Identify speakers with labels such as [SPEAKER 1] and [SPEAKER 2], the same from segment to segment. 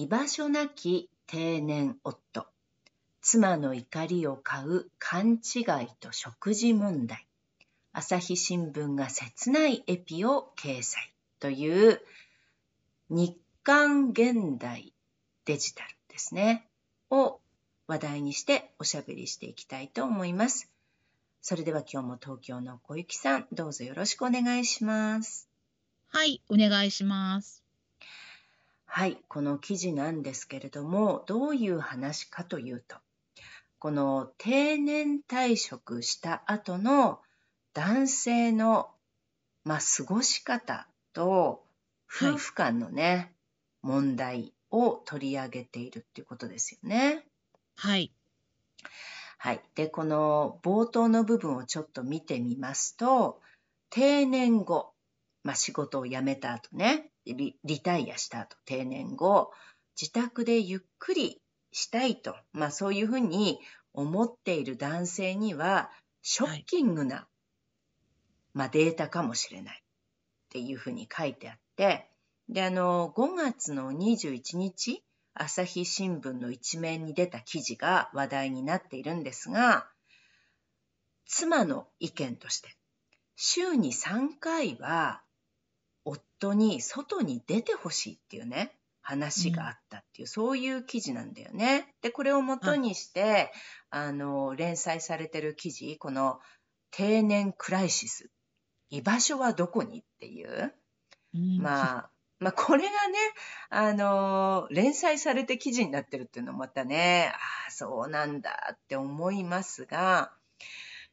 [SPEAKER 1] 居場所なき定年夫妻の怒りを買う勘違いと食事問題朝日新聞が切ないエピを掲載という日刊現代デジタルですねを話題にしておしゃべりしていきたいと思います。それでは今日も東京の小雪さんどうぞよろしくお願いします。
[SPEAKER 2] はい、お願いします。
[SPEAKER 1] はい、この記事なんですけれども、どういう話かというと、この定年退職した後の男性の、まあ、過ごし方と夫婦間のね、はい、問題を取り上げているっていうことですよね。
[SPEAKER 2] はい。
[SPEAKER 1] はい。で、この冒頭の部分をちょっと見てみますと、定年後、まあ、仕事を辞めた後ね、リリタイアした後、定年後、自宅でゆっくりしたいと、まあそういうふうに思っている男性には、ショッキングな、はい、まあ、データかもしれない。っていうふうに書いてあって、で、あの、5月の21日、朝日新聞の一面に出た記事が話題になっているんですが、妻の意見として、週に3回は夫に外に出てほしいっていうね、話があったっていう、うん、そういう記事なんだよね。で、これをもとにして、あの、連載されてる記事、この定年クライシス、居場所はどこにっていう、うん、まあ、まあ、これがね、あの連載されて記事になってるっていうのもまたね、ああ、そうなんだって思いますが、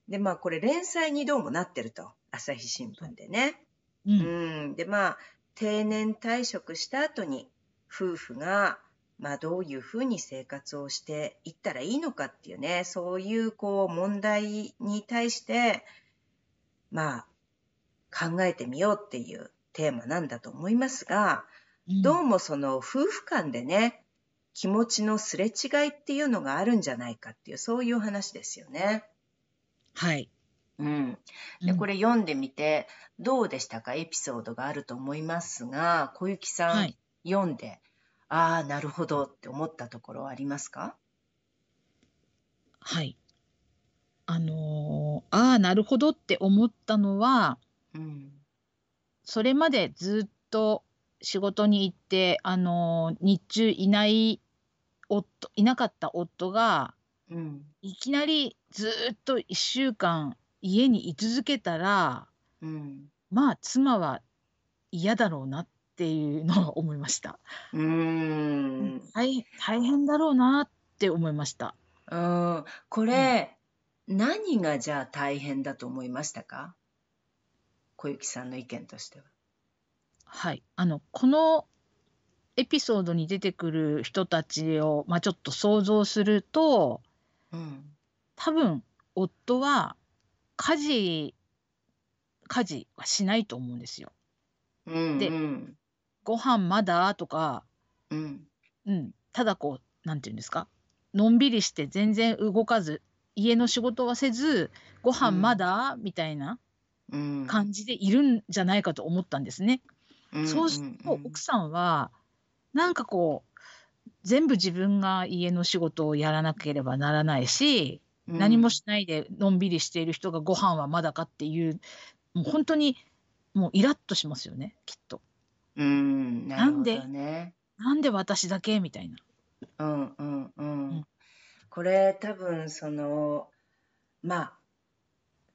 [SPEAKER 1] で、まあ、これ連載にどうもなってると、朝日新聞でね。うん、うんでまあ定年退職した後に夫婦がまあ、どういうふうに生活をしていったらいいのかっていうねそういうこう問題に対してまあ考えてみようっていうテーマなんだと思いますが、うん、どうもその夫婦間でね気持ちのすれ違いっていうのがあるんじゃないかっていうそういう話ですよね。
[SPEAKER 2] はい。
[SPEAKER 1] うん、でこれ読んでみてどうでしたか？エピソードがあると思いますが小雪さん、はい、読んでああなるほどって思ったところはありますか？
[SPEAKER 2] はい。あのー、ああなるほどって思ったのは、うん、それまでずっと仕事に行って、あのー、日中いない夫いなかった夫が、うん、いきなりずっと1週間家に居続けたら、うん、まあ妻は嫌だろうなっていうのは思いました。うん大大変だろうなって思いました。
[SPEAKER 1] うん、これ、うん、何がじゃあ大変だと思いましたか？小雪さんの意見としては。
[SPEAKER 2] はい、あのこのエピソードに出てくる人たちを、まあ、ちょっと想像すると、うん、多分夫は家事家事はしないと思うんですよ。うんでご飯まだ？とか、うん。うん、ただこうなんていうんですか？のんびりして全然動かず家の仕事はせずご飯まだ、みたいな感じでいるんじゃないかと思ったんですね。そうすると奥さんはなんかこう全部自分が家の仕事をやらなければならないし何もしないでのんびりしている人がご飯はまだかっていうもう本当にもうイラッとしますよねきっと。
[SPEAKER 1] うんな
[SPEAKER 2] んで？なんで私だけみたいな。
[SPEAKER 1] うんうんうん。うん、これ多分そのまあ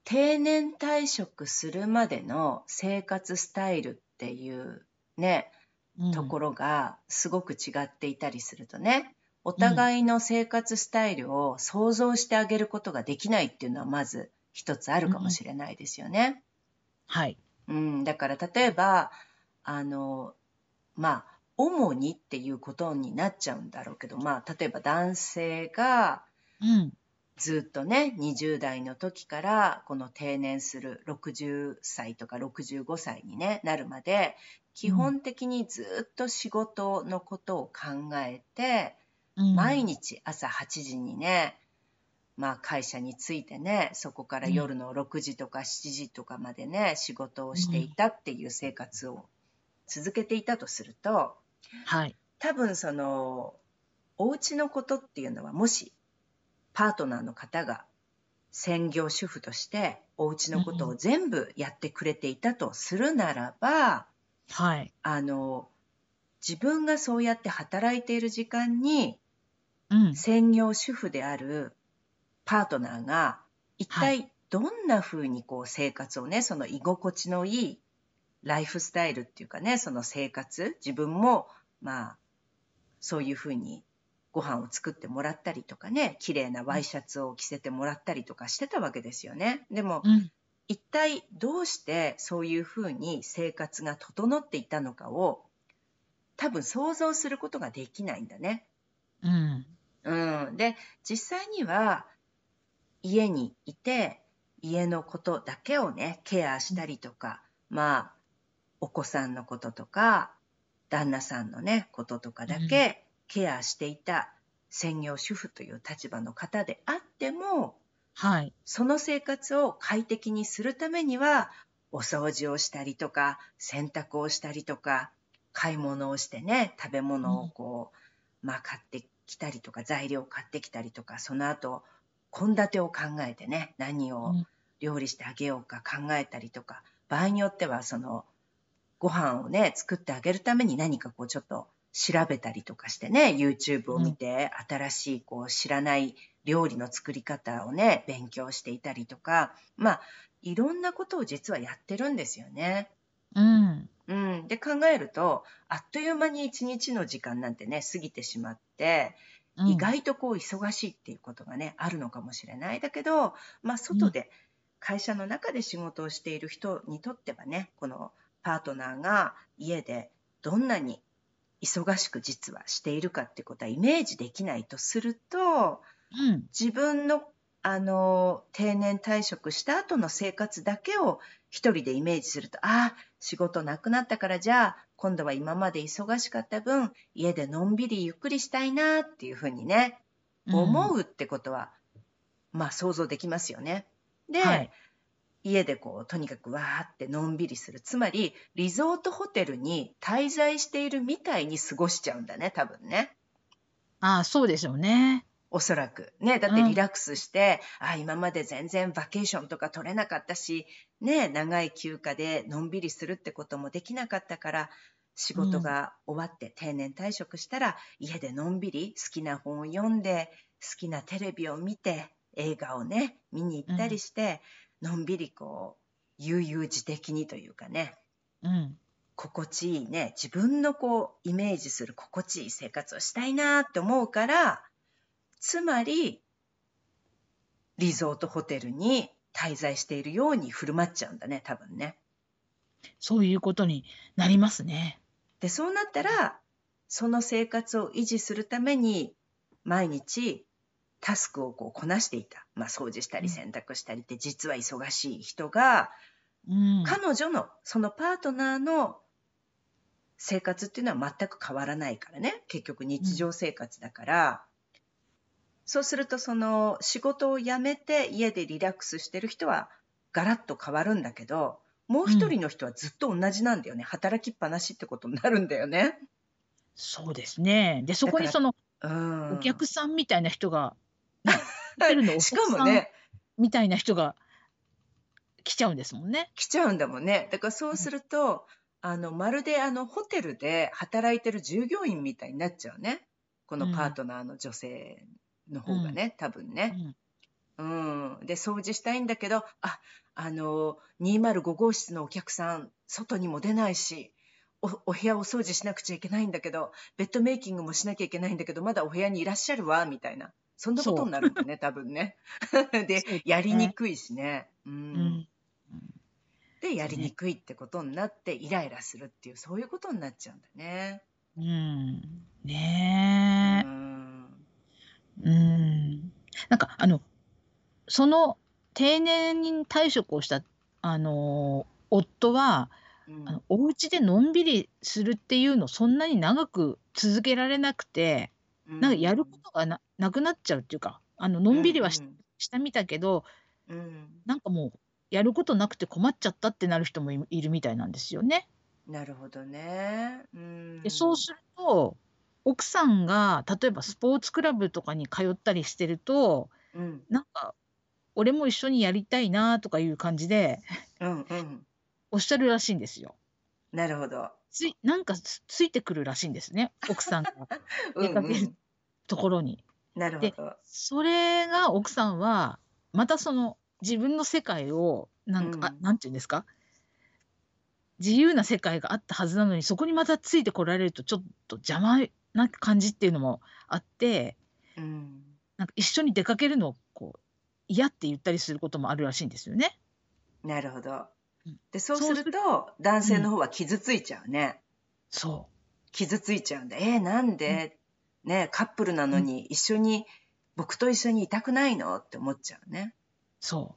[SPEAKER 1] 定年退職するまでの生活スタイルっていうね、うん、ところがすごく違っていたりするとねお互いの生活スタイルを想像してあげることができないっていうのはまず一つあるかもしれないですよね。
[SPEAKER 2] はい。
[SPEAKER 1] うん、だから例えば、あの、まあ、主にっていうことになっちゃうんだろうけど、まあ、例えば男性が、ずっとね、20代の時からこの定年する60歳とか65歳に、ね、なるまで基本的にずっと仕事のことを考えて、うん、毎日朝8時にね、まあ、会社に着いてねそこから夜の6時とか7時とかまでね仕事をしていたっていう生活を続けていたとすると、
[SPEAKER 2] はい、
[SPEAKER 1] 多分そのお家のことっていうのはもしパートナーの方が専業主婦としてお家のことを全部やってくれていたとするならば、
[SPEAKER 2] はい、
[SPEAKER 1] あの自分がそうやって働いている時間に、うん、専業主婦であるパートナーが一体どんなふうにこう生活をねその居心地のいいライフスタイルっていうかねその生活自分もまあそういうふうにご飯を作ってもらったりとかね綺麗なワイシャツを着せてもらったりとかしてたわけですよね。でも、うん、一体どうしてそういうふうに生活が整っていたのかを多分想像することができないんだね。
[SPEAKER 2] うん、
[SPEAKER 1] うん、で実際には家にいて家のことだけをねケアしたりとかまあお子さんのこととか旦那さんのねこととかだけケアしていた専業主婦という立場の方であっても、
[SPEAKER 2] はい、
[SPEAKER 1] その生活を快適にするためにはお掃除をしたりとか洗濯をしたりとか買い物をしてね食べ物をこう、うん、まあ買ってきたりとか材料を買ってきたりとかその後献立を考えてね何を料理してあげようか考えたりとか、場合によってはそのご飯をね作ってあげるために何かこうちょっと調べたりとかしてね YouTube を見て、新しいこう知らない料理の作り方をね勉強していたりとかまあいろんなことを実はやってるんですよね。
[SPEAKER 2] うん、
[SPEAKER 1] うん、で考えるとあっという間に一日の時間なんてね過ぎてしまって意外とこう忙しいっていうことがねあるのかもしれない。だけど、まあ、外で会社の中で仕事をしている人にとってはねこのパートナーが家でどんなに忙しく実はしているかってことはイメージできないとすると、
[SPEAKER 2] うん、
[SPEAKER 1] 自分のあの定年退職した後の生活だけを一人でイメージするとああ仕事なくなったからじゃあ今度は今まで忙しかった分家でのんびりゆっくりしたいなっていうふうにね思うってことは、うん、まあ想像できますよね。で、はい、家でこうとにかくわーってのんびりするつまりリゾートホテルに滞在しているみたいに過ごしちゃうんだね多分ね。
[SPEAKER 2] ああそうでしょうね。
[SPEAKER 1] おそらく。ね、だってリラックスして、うん、あ今まで全然バケーションとか取れなかったし、ね、長い休暇でのんびりするってこともできなかったから、仕事が終わって定年退職したら、家でのんびり好きな本を読んで、好きなテレビを見て、映画をね、見に行ったりして、うん、のんびりこう、悠々自適にというかね、
[SPEAKER 2] うん、
[SPEAKER 1] 心地いいね、自分のこう、イメージする心地いい生活をしたいなって思うから、つまり、リゾートホテルに滞在しているように振る舞っちゃうんだね、多分ね。
[SPEAKER 2] そういうことになりますね。
[SPEAKER 1] で、そうなったら、その生活を維持するために、毎日タスクをこうこなしていた。まあ、掃除したり洗濯したりって実は忙しい人が、
[SPEAKER 2] うん、
[SPEAKER 1] 彼女のそのパートナーの生活っていうのは全く変わらないからね結局日常生活だから、そうするとその仕事を辞めて家でリラックスしてる人はガラッと変わるんだけどもう一人の人はずっと同じなんだよね、うん、働きっぱなしってことになるんだよね。
[SPEAKER 2] そうですねでそこにその、うん、お客さんみたいな人が、ね、ホテルのお客さんみたいな人が来ちゃうんですもんね。
[SPEAKER 1] 来ちゃうんだもんね。だからそうすると、うん、あのまるであのホテルで働いてる従業員みたいになっちゃうね。このパートナーの女性の方がね、多分ね。うん、で掃除したいんだけどああの205号室のお客さん外にも出ないしおお部屋お掃除しなくちゃいけないんだけどベッドメイキングもしなきゃいけないんだけどまだお部屋にいらっしゃるわみたいなそんなことになるもんね、多分ね。で、
[SPEAKER 2] ね
[SPEAKER 1] やりにくいしね。う。
[SPEAKER 2] うんん。
[SPEAKER 1] で、やりにくいってことになって、イライラするっていう、そういうことになっちゃうんだね。
[SPEAKER 2] うん。
[SPEAKER 1] う
[SPEAKER 2] ね
[SPEAKER 1] ん。
[SPEAKER 2] え。うん。なんか、あの、その定年退職をした、あの、夫は、
[SPEAKER 1] うん
[SPEAKER 2] あのお家でのんびりするっていうのそんなに長く続けられなくて、なんかやることがななくなっちゃうっていうか、あののんびりはし,、
[SPEAKER 1] うん
[SPEAKER 2] したみたけど、
[SPEAKER 1] うんうん
[SPEAKER 2] なんかもうやることなくて困っちゃったってなる人もいいるみたいなんですよね。
[SPEAKER 1] なるほどね。うん。
[SPEAKER 2] でそうすると奥さんが例えばスポーツクラブとかに通ったりしてると
[SPEAKER 1] うん。
[SPEAKER 2] なんか俺も一緒にやりたいなとかいう感じで
[SPEAKER 1] うんうん。
[SPEAKER 2] おっしゃるらしいんですよ。
[SPEAKER 1] なるほど。
[SPEAKER 2] ついなんかつついてくるらしいんですね奥さんが
[SPEAKER 1] うん
[SPEAKER 2] 出かける
[SPEAKER 1] うん。
[SPEAKER 2] ところに。
[SPEAKER 1] なるほど。
[SPEAKER 2] それが奥さんはまたその自分の世界をなんか、あ
[SPEAKER 1] うん
[SPEAKER 2] なんていうんですか？自由な世界があったはずなのにそこにまたついてこられるとちょっと邪魔な感じっていうのもあって
[SPEAKER 1] うん。
[SPEAKER 2] なんか一緒に出かけるのをこう嫌って言ったりすることもあるらしいんですよね。
[SPEAKER 1] なるほど
[SPEAKER 2] うん。
[SPEAKER 1] で、そうすると、男性の方は傷ついちゃうね。
[SPEAKER 2] そ
[SPEAKER 1] 傷ついちゃうんだ。えー、なんで、ね、カップルなのに一緒に、僕と一緒にいたくないの？って思っちゃうね。
[SPEAKER 2] うそ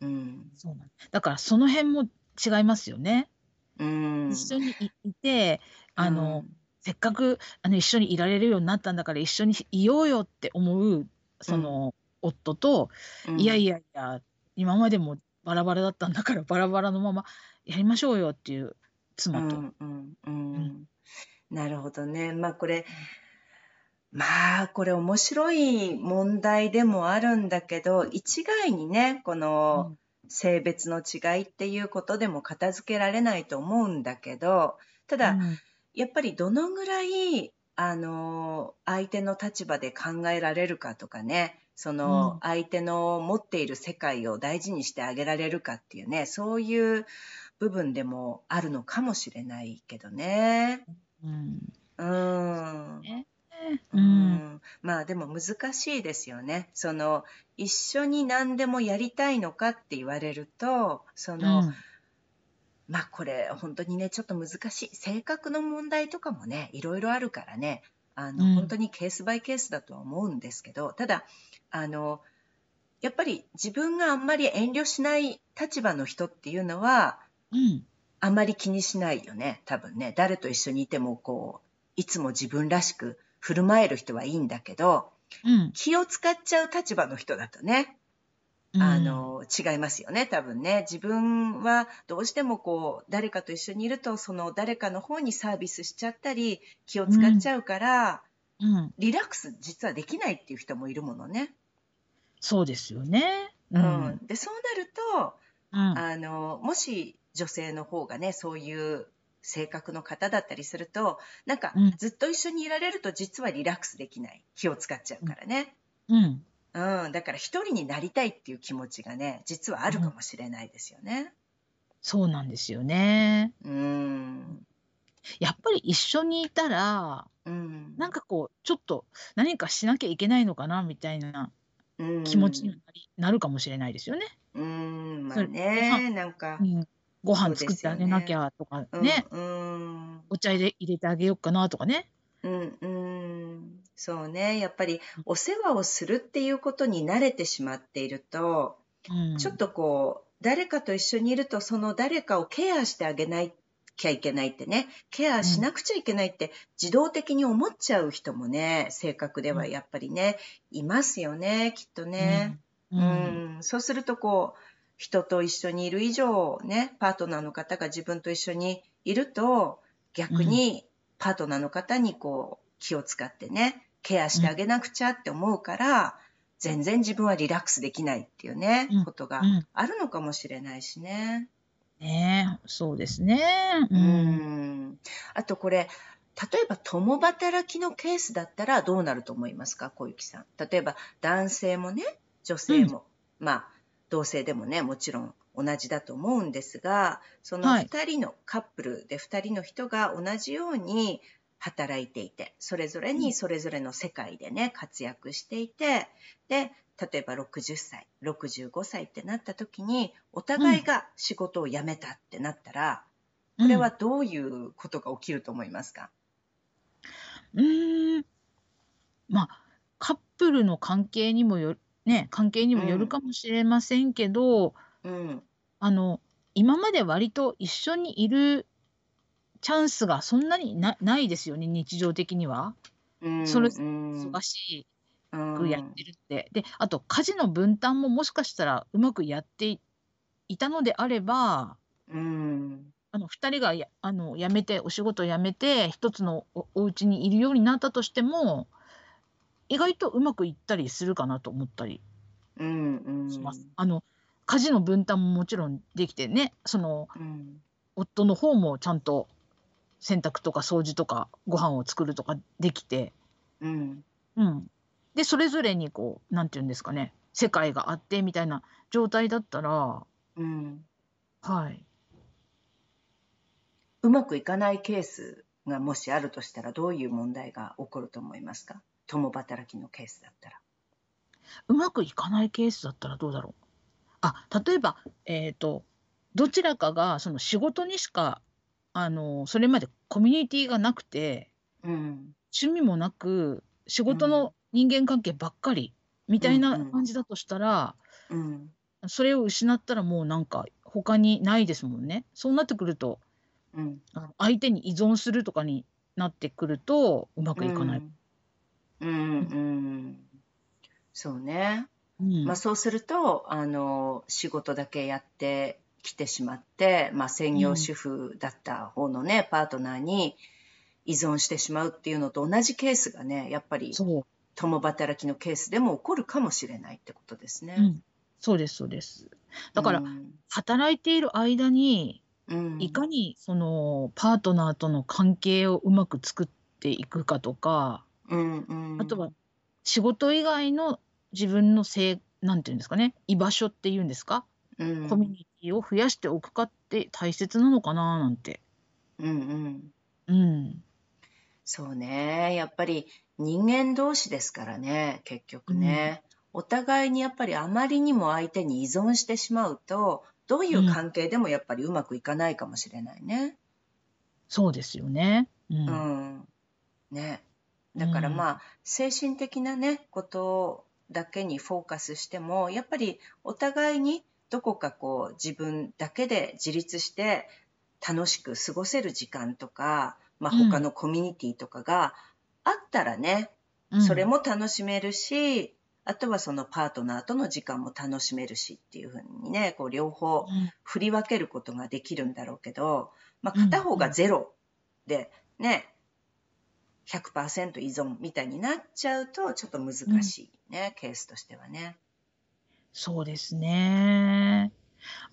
[SPEAKER 2] う
[SPEAKER 1] うん。
[SPEAKER 2] そうなんだからその辺も違いますよね。
[SPEAKER 1] うん。
[SPEAKER 2] 一緒にいいてあの、せっかくあの一緒にいられるようになったんだから一緒にいようよって思うその、夫と、
[SPEAKER 1] うん、
[SPEAKER 2] いやいやいや今までもバラバラだったんだからバラバラのままやりましょうよっていう妻と。
[SPEAKER 1] うんうんうん。
[SPEAKER 2] ん。
[SPEAKER 1] なるほどね。まあこれ、まあこれ面白い問題でもあるんだけど、一概にね、この性別の違いっていうことでも片付けられないと思うんだけど、ただ、
[SPEAKER 2] うん
[SPEAKER 1] やっぱりどのぐらい、あの、相手の立場で考えられるかとかね、そ
[SPEAKER 2] うん。
[SPEAKER 1] の相手の持っている世界を大事にしてあげられるかっていうね、そういう部分でもあるのかもしれないけどね。
[SPEAKER 2] うん。
[SPEAKER 1] うん。
[SPEAKER 2] ね
[SPEAKER 1] う
[SPEAKER 2] うん。
[SPEAKER 1] ん、まあでも難しいですよね。その一緒に何でもやりたいのかって言われると、その、
[SPEAKER 2] うん
[SPEAKER 1] まあこれ本当にねちょっと難しい。性格の問題とかもねいろいろあるからね。あの、
[SPEAKER 2] うん。
[SPEAKER 1] 本当にケースバイケースだとは思うんですけどただあのやっぱり自分があんまり遠慮しない立場の人っていうのは
[SPEAKER 2] うん。
[SPEAKER 1] あんまり気にしないよね多分ね。誰と一緒にいてもこういつも自分らしく振る舞える人はいいんだけど
[SPEAKER 2] うん。
[SPEAKER 1] 気を使っちゃう立場の人だとね。
[SPEAKER 2] うん
[SPEAKER 1] あの違いますよね多分ね。自分はどうしてもこう誰かと一緒にいるとその誰かの方にサービスしちゃったり気を使っちゃうから、
[SPEAKER 2] うん。
[SPEAKER 1] リラックス実はできないっていう人もいるものね。
[SPEAKER 2] そうですよね。う
[SPEAKER 1] うん。
[SPEAKER 2] ん
[SPEAKER 1] でそうなると
[SPEAKER 2] うん。
[SPEAKER 1] あのもし女性の方がねそういう性格の方だったりするとなんか
[SPEAKER 2] うん。
[SPEAKER 1] ずっと一緒にいられると実はリラックスできない。気を使っちゃうからね。
[SPEAKER 2] うん
[SPEAKER 1] うん、だから一人になりたいっていう気持ちがね実はあるかもしれないですよね。
[SPEAKER 2] そうなんですよね。
[SPEAKER 1] うん。
[SPEAKER 2] やっぱり一緒にいたら
[SPEAKER 1] うん、
[SPEAKER 2] なんかこうちょっと何かしなきゃいけないのかなみたいな
[SPEAKER 1] うん。
[SPEAKER 2] 気持ちになりなるかもしれないですよね。
[SPEAKER 1] うん、まあ
[SPEAKER 2] それ
[SPEAKER 1] ね、なんか。
[SPEAKER 2] う、ん、ご飯作ってあげなきゃとかね。
[SPEAKER 1] うん、
[SPEAKER 2] お茶入れ入れてあげようかなとかね。
[SPEAKER 1] うん、うん、そうね、やっぱりお世話をするっていうことに慣れてしまっていると、
[SPEAKER 2] うん、
[SPEAKER 1] ちょっとこう、誰かと一緒にいると、その誰かをケアしてあげないきゃいけないってね、ケアしなくちゃいけないって自動的に思っちゃう人もね、性格ではやっぱりね、いますよね、きっとね。
[SPEAKER 2] う
[SPEAKER 1] うん。ん、そうするとこう人と一緒にいる以上ねパートナーの方が自分と一緒にいると逆にパートナーの方にこう気を使ってねケアしてあげなくちゃって思うから、全然自分はリラックスできないっていうね、
[SPEAKER 2] うん。
[SPEAKER 1] ことが
[SPEAKER 2] うん。
[SPEAKER 1] あるのかもしれないしね。
[SPEAKER 2] ねえそうですね。う
[SPEAKER 1] うん。んあとこれ例えば共働きのケースだったらどうなると思いますか小雪さん。例えば男性もね女性も、まあ同性でもねもちろん同じだと思うんですがその
[SPEAKER 2] はい。
[SPEAKER 1] 2人のカップルで2人の人が同じように働いていてそれぞれにそれぞれの世界でね活躍していてで例えば60歳65歳ってなった時にお互いが仕事を辞めたってなったら、これはどういうことが起きると思いますか、
[SPEAKER 2] うん、ん。まあカップルの関係にもよね関係にもよるかもしれませんけど、うん、あの今まで割と一緒にいるチャンスがそんなになないですよね、日常的には。うんそれ忙しくやってるって。で、あと家事の分担ももしかしたらうまくやっていたのであれば、うん。あの2人がやあの辞めてお仕事辞めて一つのおお家にいるようになったとしても意外とうまくいったりするかなと思ったりうんします。あの家事の分担ももちろんできてねそのうん。夫の方もちゃんと洗濯とか掃除とかご飯を作るとかできて、うん。うん。で、それぞれにこう、なんていうんですかね、世界があってみたいな状態だったら、うん。
[SPEAKER 1] はい。うまくいかないケースがもしあるとしたら、どういう問題が起こると思いますか？共働きのケースだったら。
[SPEAKER 2] うまくいかないケースだったらどうだろう？あ、例えば、えっ、ー、と、どちらかがその仕事にしかあの、それまでコミュニティがなくて、うん。趣味もなく、仕事の人間関係ばっかりみたいな感じだとしたら、うん。それを失ったらもうなんか他にないですもんね。そうなってくると、うん。相手に依存するとかになってくるとうまくいかない。
[SPEAKER 1] うん、うん。そうね。うん。まあそうすると、あの、仕事だけやって来てしまって、まあ、専業主婦だった方のね、うん、パートナーに依存してしまうっていうのと同じケースがねやっぱり共働きのケースでも起こるかもしれないってことですね。
[SPEAKER 2] うん、そうですそうです。だから、うん、働いている間に、いかにそのパートナーとの関係をうまく作っていくかとか、うんうん、あとは仕事以外の自分のせいなんていうんですかね居場所っていうんですか、うん、コミュニを増やしておくかって大切なのかななんて。うん
[SPEAKER 1] うん。うん。そうね。やっぱり人間同士ですからね、結局ね。うん、お互いにやっぱりあまりにも相手に依存してしまうと、どういう関係でもやっぱりうまくいかないかもしれないね。うん、
[SPEAKER 2] そうですよね。
[SPEAKER 1] うん。うん、ね。だからまあ、精神的なね、ことだけにフォーカスしても、やっぱりお互いにどこかこう自分だけで自立して楽しく過ごせる時間とか、まあ、他のコミュニティとかがあったらね、うん、それも楽しめるし、あとはそのパートナーとの時間も楽しめるしっていうふうにね、こう両方振り分けることができるんだろうけど、まあ、片方がゼロでね、100%依存みたいになっちゃうとちょっと難しいね、うん、ケースとしてはね。
[SPEAKER 2] そうですね。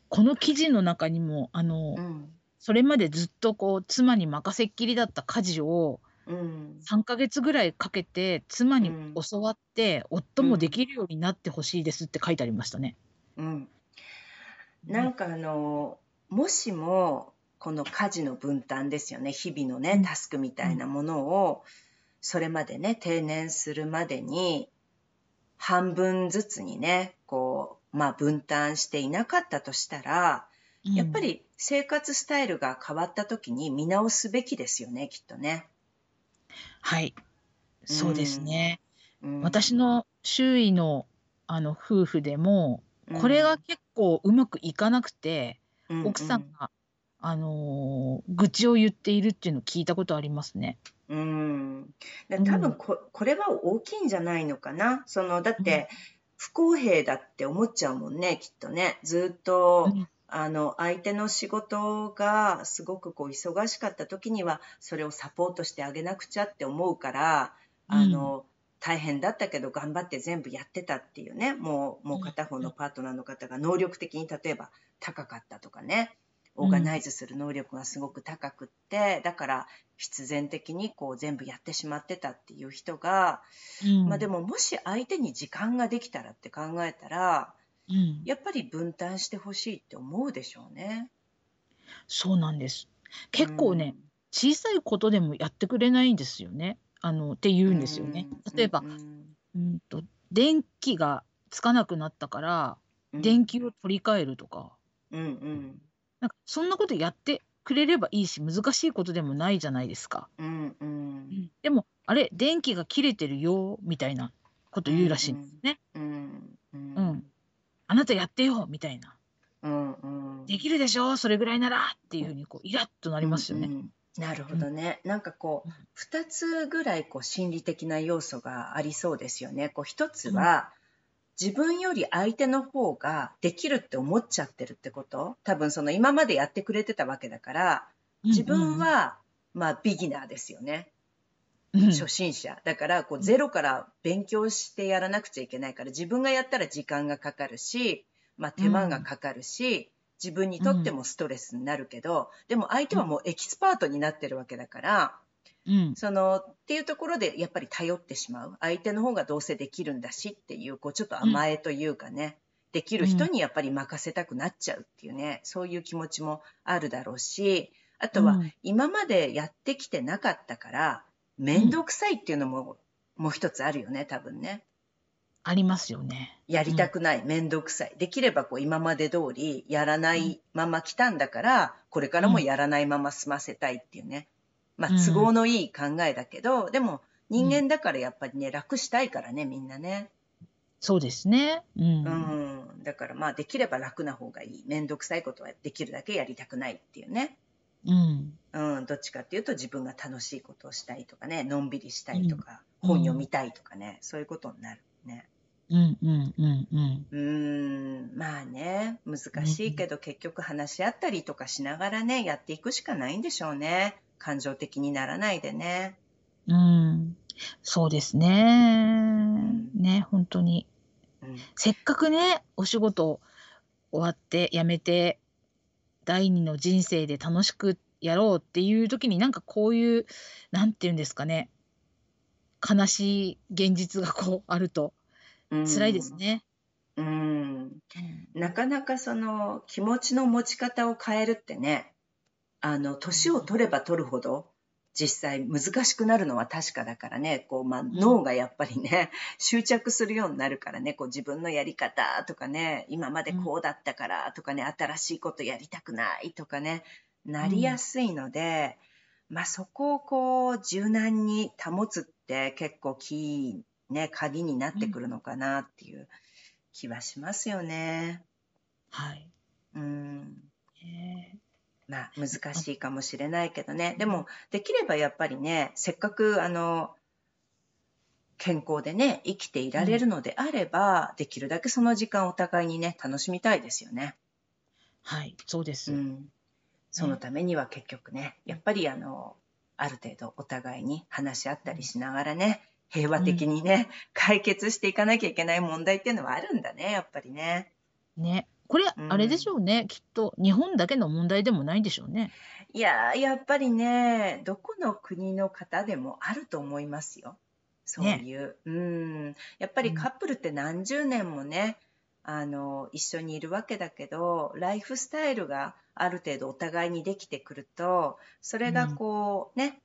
[SPEAKER 2] この記事の中にも、あの、うん。それまでずっとこう妻に任せっきりだった家事をうん。3ヶ月ぐらいかけて妻に教わって、夫もできるようになってほしいですって書いてありましたね。うん。
[SPEAKER 1] なんかあの、もしも、この家事の分担ですよね。日々のね、タスクみたいなものを、それまでね、定年するまでに、半分ずつにね、こう、まあ分担していなかったとしたら、やっぱり生活スタイルが変わった時に見直すべきですよね、きっとね。
[SPEAKER 2] はい。そうですね。うん、私の周囲のあの夫婦でも、これが結構うまくいかなくて、うん、奥さんが、あのー、愚痴を言っているっていうのを聞いたことありますね。うん。
[SPEAKER 1] 多分こ、これは大きいんじゃないのかな。その、だって、不公平だって思っちゃうもんね、きっとね。ずっと、あの、相手の仕事がすごくこう忙しかった時には、それをサポートしてあげなくちゃって思うから、あの、大変だったけど頑張って全部やってたっていうね、もう、もう片方のパートナーの方が能力的に例えば高かったとかね、オーガナイズする能力がすごく高くって、だから必然的にこう全部やってしまってたっていう人が、うん、まあでももし相手に時間ができたらって考えたら、うん、やっぱり分担してほしいって思うでしょうね。
[SPEAKER 2] そうなんです。結構ね、小さいことでもやってくれないんですよね。あのって言うんですよね。例えば、うんと電気がつかなくなったから、電気を取り替えるとか、うんうん、なんかそんなことやってくれればいいし難しいことでもないじゃないですか。うんうん、でもあれ電気が切れてるよみたいなこと言うらしいんですね。うんあなたやってよみたいな。うんうん、できるでしょそれぐらいならっていうふうにこうイラッとなりますよね。うんうん
[SPEAKER 1] なるほどね。なんかこう、2つぐらいこう心理的な要素がありそうですよね。こう1つは、自分より相手の方ができるって思っちゃってるってこと？多分その今までやってくれてたわけだから、自分は、まあビギナーですよね。初心者。だから、こうゼロから勉強してやらなくちゃいけないから、自分がやったら時間がかかるし、まあ手間がかかるし、自分にとってもストレスになるけど、でも相手はもうエキスパートになってるわけだから、うん、そのっていうところでやっぱり頼ってしまう。相手の方がどうせできるんだしっていうこうちょっと甘えというかね、うん、できる人にやっぱり任せたくなっちゃうっていうね。そういう気持ちもあるだろうし。あとは今までやってきてなかったから面倒くさいっていうのも、もう一つあるよね多分ね。
[SPEAKER 2] ありますよね。
[SPEAKER 1] やりたくない、面倒くさい。できればこう今まで通りやらないまま来たんだから、これからもやらないまま済ませたいっていうね。まあ都合のいい考えだけど、でも人間だからやっぱりね、楽したいからね、みんなね。
[SPEAKER 2] そうですね。
[SPEAKER 1] うん。うん、だからまあできれば楽な方がいい。面倒くさいことはできるだけやりたくないっていうね。うん。うん、どっちかっていうと自分が楽しいことをしたいとかね、のんびりしたいとか、本読みたいとかね、そういうことになる。ね。うんうんうんうん。うんまあね難しいけど、結局話し合ったりとかしながらねやっていくしかないんでしょうね感情的にならないでね。
[SPEAKER 2] うん。そうですね。うん、ね本当に、うん、せっかくねお仕事終わって辞めて第二の人生で楽しくやろうっていう時になんかこういうなんて言うんですかね。悲しい現実がこうあると辛いですね。
[SPEAKER 1] うん、なかなかその気持ちの持ち方を変えるってねあの年を取れば取るほど実際難しくなるのは確かだからね。こう、まあ、脳がやっぱりね 執着するようになるからね。こう自分のやり方とかね今までこうだったからとかね新しいことやりたくないとかねなりやすいので、まあ、そこをこう柔軟に保つって結構キー、ね、鍵になってくるのかなっていう気はしますよね。はい。うん。えー、まあ難しいかもしれないけどね。でもできればやっぱりね、せっかくあの、健康でね、生きていられるのであれば、うん、できるだけその時間お互いにね、楽しみたいですよね。
[SPEAKER 2] はい、そうです。うん、
[SPEAKER 1] そのためには結局ね、やっぱりあの、ある程度お互いに話し合ったりしながらね、平和的にね、うん、解決していかなきゃいけない問題っていうのはあるんだね、やっぱりね。
[SPEAKER 2] ね。これ、あれでしょうね、きっと日本だけの問題でもないんでしょうね。
[SPEAKER 1] いややっぱりね、どこの国の方でもあると思いますよ。そういう。ね、うん。やっぱりカップルって何十年もね、あの一緒にいるわけだけどライフスタイルがある程度お互いにできてくるとそれがこうね、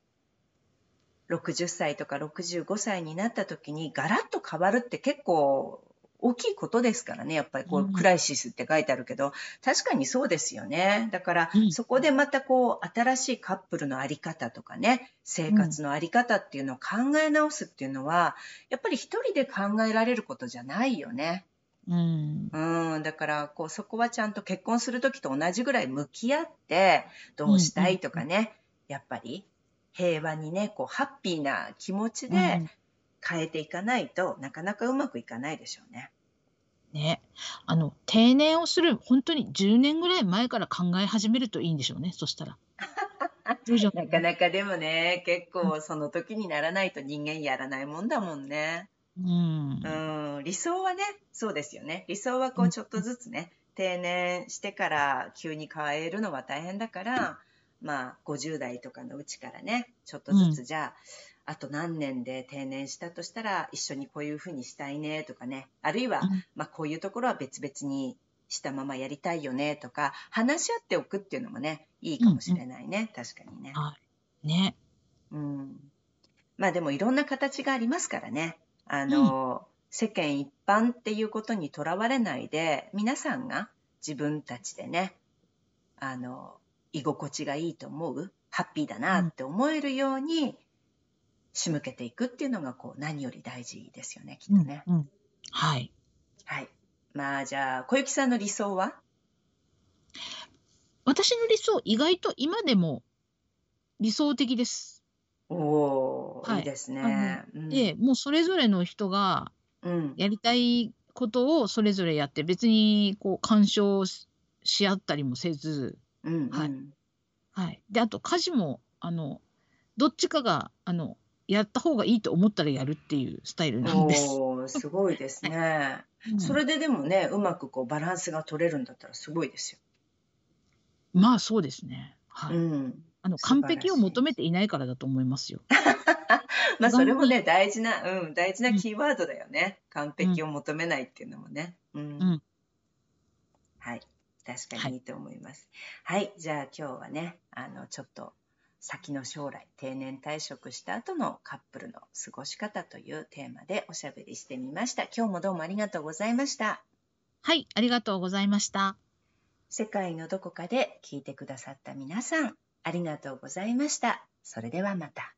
[SPEAKER 1] 60歳とか65歳になった時にガラッと変わるって結構大きいことですからね。やっぱりこう、クライシスって書いてあるけど確かにそうですよね。だから、そこでまたこう新しいカップルの在り方とかね生活の在り方っていうのを考え直すっていうのはやっぱり一人で考えられることじゃないよね。うん、うん。だからこうそこはちゃんと結婚する時と同じぐらい向き合ってどうしたいとかね、うん、やっぱり平和にねこうハッピーな気持ちで変えていかないと、うん、なかなかうまくいかないでしょうね。
[SPEAKER 2] ね、あの定年をする本当に10年ぐらい前から考え始めるといいんでしょうねそしたら。
[SPEAKER 1] なかなかでもね結構その時にならないと人間やらないもんだもんね。うん、うん。理想はねそうですよね。理想はこうちょっとずつね、定年してから急に変えるのは大変だから、まあ50代とかのうちからねちょっとずつじゃあ、あと何年で定年したとしたら一緒にこういうふうにしたいねとかねあるいは、まあ、こういうところは別々にしたままやりたいよねとか話し合っておくっていうのもねいいかもしれないね、確かにね。はい
[SPEAKER 2] ね。
[SPEAKER 1] うん。まあでもいろんな形がありますからね。あの、うん、世間一般っていうことにとらわれないで、皆さんが自分たちでね、あの、居心地がいいと思う、ハッピーだなって思えるように仕向けていくっていうのがこう何より大事ですよね、きっとね。
[SPEAKER 2] うんうん、はい。
[SPEAKER 1] はい。まあじゃあ、小雪さんの理想は？
[SPEAKER 2] 私の理想、意外と今でも理想的です。
[SPEAKER 1] おお、はい、いいですね。
[SPEAKER 2] で、もうそれぞれの人がやりたいことをそれぞれやって、別にこう干渉し合ったりもせず、
[SPEAKER 1] うんうん、
[SPEAKER 2] はい。はい。で、あと家事も、あの、どっちかが、あの、やった方がいいと思ったらやるっていうスタイルなんです。
[SPEAKER 1] おすごいですね。はい、それででもね、うまくこうバランスが取れるんだったらすごいですよ。
[SPEAKER 2] まあそうですね。はい。うん、あの完璧を求めていないからだと思いますよ。
[SPEAKER 1] まあそれもね大事な、うん、大事なキーワードだよね。うん、完璧を求めないっていうのもね。うん。うん、はい。確かにいいと思います。はい、はい、じゃあ今日はね、あのちょっと先の将来定年退職した後のカップルの過ごし方というテーマでおしゃべりしてみました。今日もどうもありがとうございました。
[SPEAKER 2] はい、ありがとうございました。
[SPEAKER 1] 世界のどこかで聞いてくださった皆さん、ありがとうございました。それではまた。